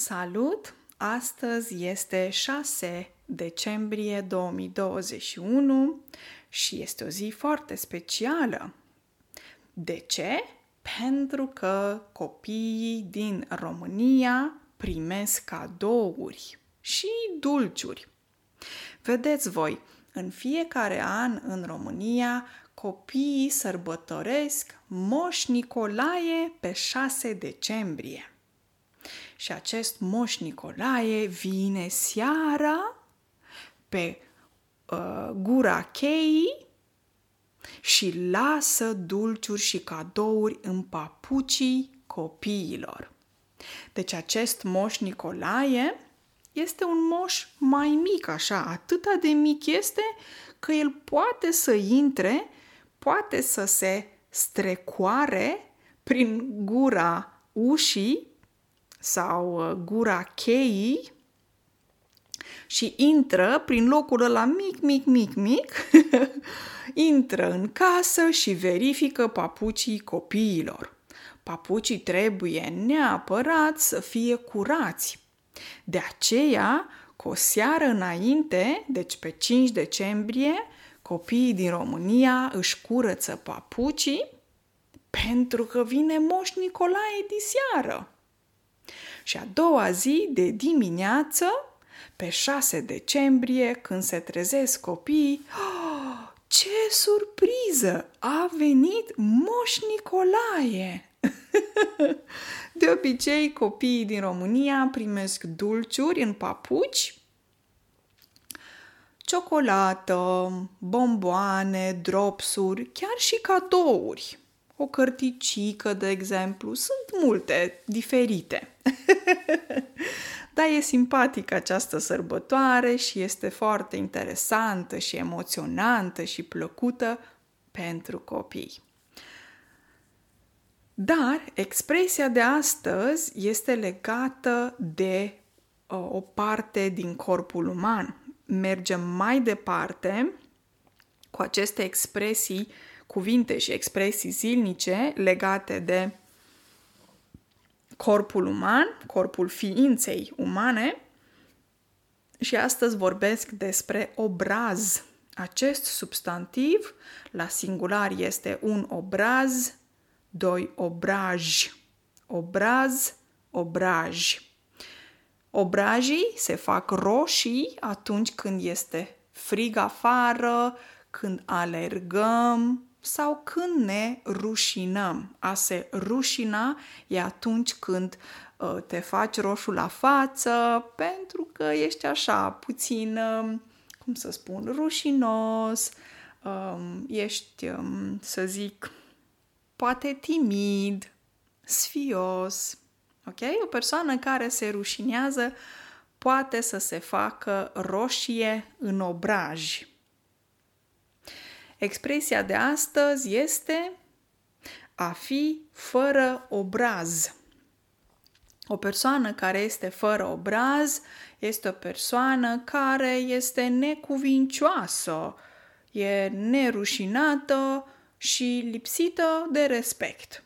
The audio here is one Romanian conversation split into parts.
Salut! Astăzi este 6 decembrie 2021 și este o zi foarte specială. De ce? Pentru că copiii din România primesc cadouri și dulciuri. Vedeți voi, în fiecare an în România copiii sărbătoresc Moș Nicolae pe 6 decembrie. Și acest Moș Nicolae vine seara pe uh, gura cheii și lasă dulciuri și cadouri în papucii copiilor. Deci acest Moș Nicolae este un moș mai mic, așa, atâta de mic este că el poate să intre, poate să se strecoare prin gura ușii sau uh, gura cheii și intră prin locul ăla mic, mic, mic, mic, intră în casă și verifică papucii copiilor. Papucii trebuie neapărat să fie curați. De aceea, cu o seară înainte, deci pe 5 decembrie, copiii din România își curăță papucii pentru că vine Moș Nicolae diseară. Și a doua zi de dimineață, pe 6 decembrie, când se trezesc copiii, oh, ce surpriză! A venit Moș Nicolae! de obicei, copiii din România primesc dulciuri în papuci, ciocolată, bomboane, dropsuri, chiar și cadouri o cărticică, de exemplu. Sunt multe, diferite. Dar e simpatică această sărbătoare și este foarte interesantă și emoționantă și plăcută pentru copii. Dar expresia de astăzi este legată de uh, o parte din corpul uman. Mergem mai departe cu aceste expresii cuvinte și expresii zilnice legate de corpul uman, corpul ființei umane și astăzi vorbesc despre obraz. Acest substantiv la singular este un obraz, doi obraj. Obraz, obraj. Obrajii se fac roșii atunci când este frig afară, când alergăm, sau când ne rușinăm. A se rușina e atunci când uh, te faci roșu la față pentru că ești așa puțin, uh, cum să spun, rușinos, uh, ești, uh, să zic, poate timid, sfios. Ok? O persoană care se rușinează poate să se facă roșie în obraj. Expresia de astăzi este a fi fără obraz. O persoană care este fără obraz este o persoană care este necuvincioasă, e nerușinată și lipsită de respect.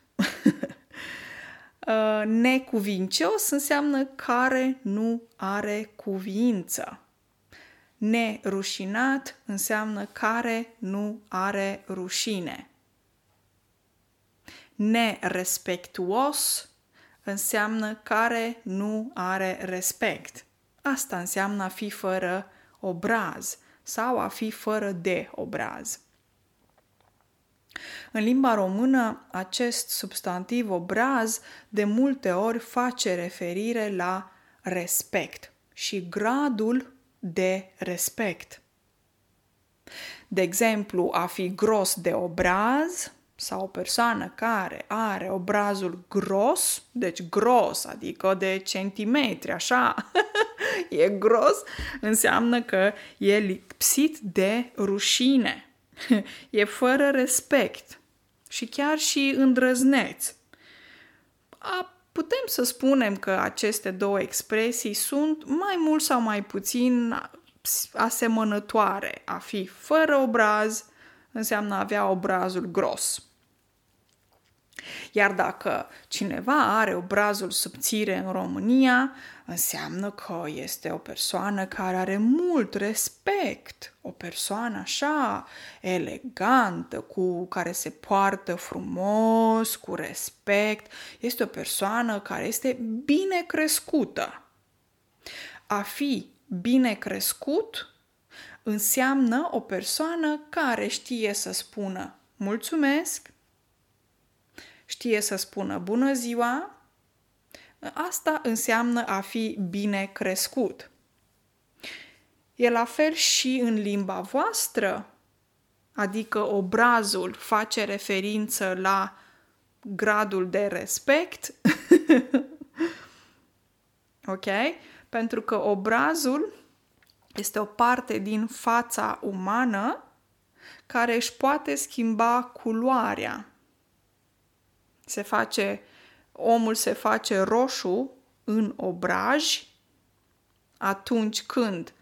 Uh, necuvincios înseamnă care nu are cuvință. Nerușinat înseamnă care nu are rușine. Nerespectuos înseamnă care nu are respect. Asta înseamnă a fi fără obraz sau a fi fără de obraz. În limba română, acest substantiv obraz de multe ori face referire la respect și gradul de respect. De exemplu, a fi gros de obraz sau o persoană care are obrazul gros, deci gros, adică de centimetri, așa, e gros, înseamnă că e lipsit de rușine, e fără respect și chiar și îndrăzneț. A putem să spunem că aceste două expresii sunt mai mult sau mai puțin asemănătoare. A fi fără obraz înseamnă a avea obrazul gros. Iar dacă cineva are obrazul subțire în România, înseamnă că este o persoană care are mult respect, o persoană așa elegantă, cu care se poartă frumos, cu respect, este o persoană care este bine crescută. A fi bine crescut înseamnă o persoană care știe să spună mulțumesc, știe să spună bună ziua, asta înseamnă a fi bine crescut. E la fel și în limba voastră, adică obrazul face referință la gradul de respect. ok? Pentru că obrazul este o parte din fața umană care își poate schimba culoarea se face, omul se face roșu în obraj atunci când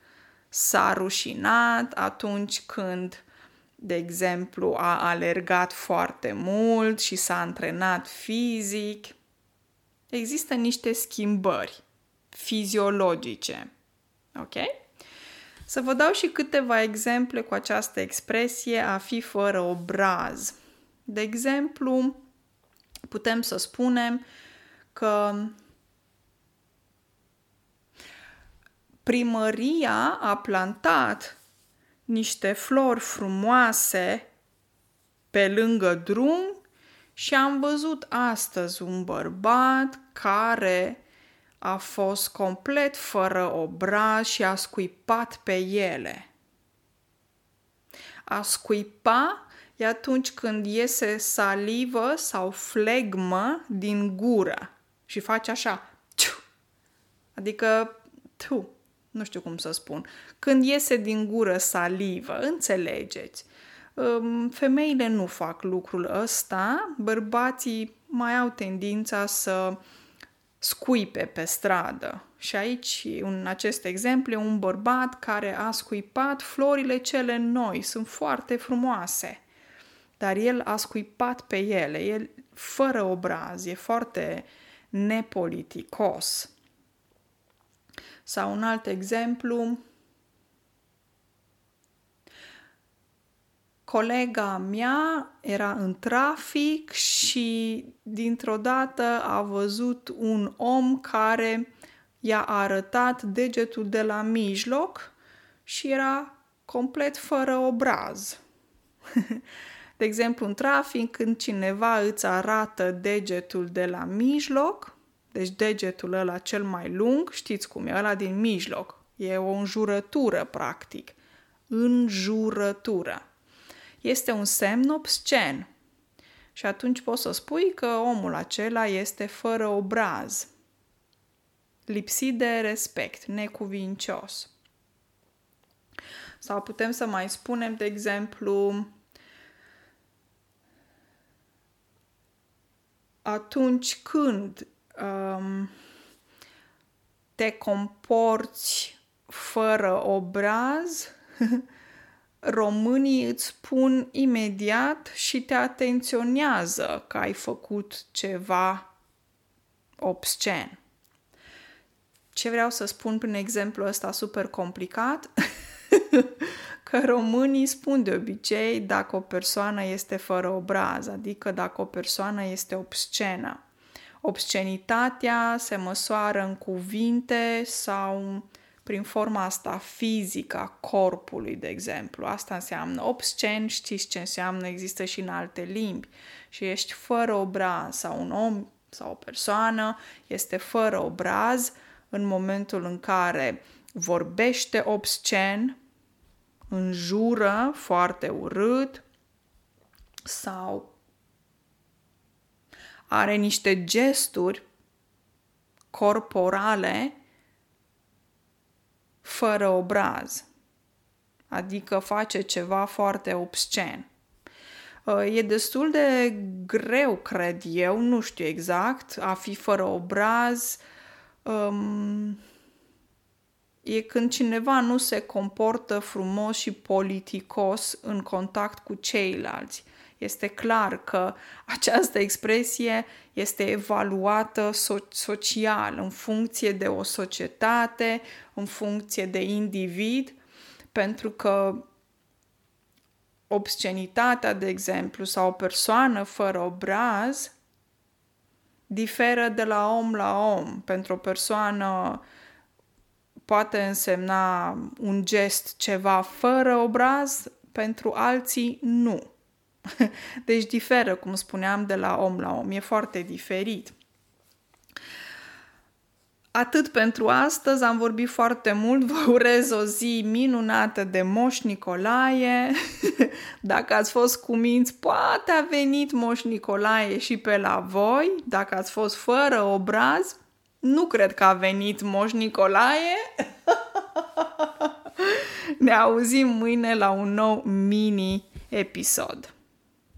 s-a rușinat, atunci când, de exemplu, a alergat foarte mult și s-a antrenat fizic. Există niște schimbări fiziologice. Ok? Să vă dau și câteva exemple cu această expresie a fi fără obraz. De exemplu, putem să spunem că primăria a plantat niște flori frumoase pe lângă drum și am văzut astăzi un bărbat care a fost complet fără obraz și a scuipat pe ele. A scuipa e atunci când iese salivă sau flegmă din gură și face așa, adică tu, nu știu cum să spun, când iese din gură salivă, înțelegeți. Femeile nu fac lucrul ăsta, bărbații mai au tendința să scuipe pe stradă. Și aici, în acest exemplu, un bărbat care a scuipat florile cele noi, sunt foarte frumoase dar el a scuipat pe ele, el fără obraz, e foarte nepoliticos. Sau un alt exemplu, colega mea era în trafic și dintr-o dată a văzut un om care i-a arătat degetul de la mijloc și era complet fără obraz. De exemplu, în trafic, când cineva îți arată degetul de la mijloc, deci degetul ăla cel mai lung, știți cum e, ăla din mijloc. E o înjurătură, practic. Înjurătură. Este un semn obscen. Și atunci poți să spui că omul acela este fără obraz, lipsit de respect, necuvincios. Sau putem să mai spunem, de exemplu, atunci când um, te comporți fără obraz, românii îți spun imediat și te atenționează că ai făcut ceva obscen. Ce vreau să spun prin exemplu ăsta super complicat? că românii spun de obicei dacă o persoană este fără obraz, adică dacă o persoană este obscenă. Obscenitatea se măsoară în cuvinte sau prin forma asta fizică a corpului, de exemplu. Asta înseamnă obscen, știți ce înseamnă, există și în alte limbi. Și ești fără obraz sau un om sau o persoană este fără obraz în momentul în care vorbește obscen, înjură foarte urât sau are niște gesturi corporale fără obraz, adică face ceva foarte obscen. E destul de greu, cred eu, nu știu exact, a fi fără obraz. Um, e când cineva nu se comportă frumos și politicos în contact cu ceilalți. Este clar că această expresie este evaluată so- social în funcție de o societate, în funcție de individ, pentru că obscenitatea, de exemplu, sau o persoană fără obraz diferă de la om la om. Pentru o persoană poate însemna un gest ceva fără obraz, pentru alții nu. Deci diferă, cum spuneam, de la om la om. E foarte diferit. Atât pentru astăzi, am vorbit foarte mult, vă urez o zi minunată de Moș Nicolae. Dacă ați fost cu minți, poate a venit Moș Nicolae și pe la voi. Dacă ați fost fără obraz, nu cred că a venit Moș Nicolae. Ne auzim mâine la un nou mini episod.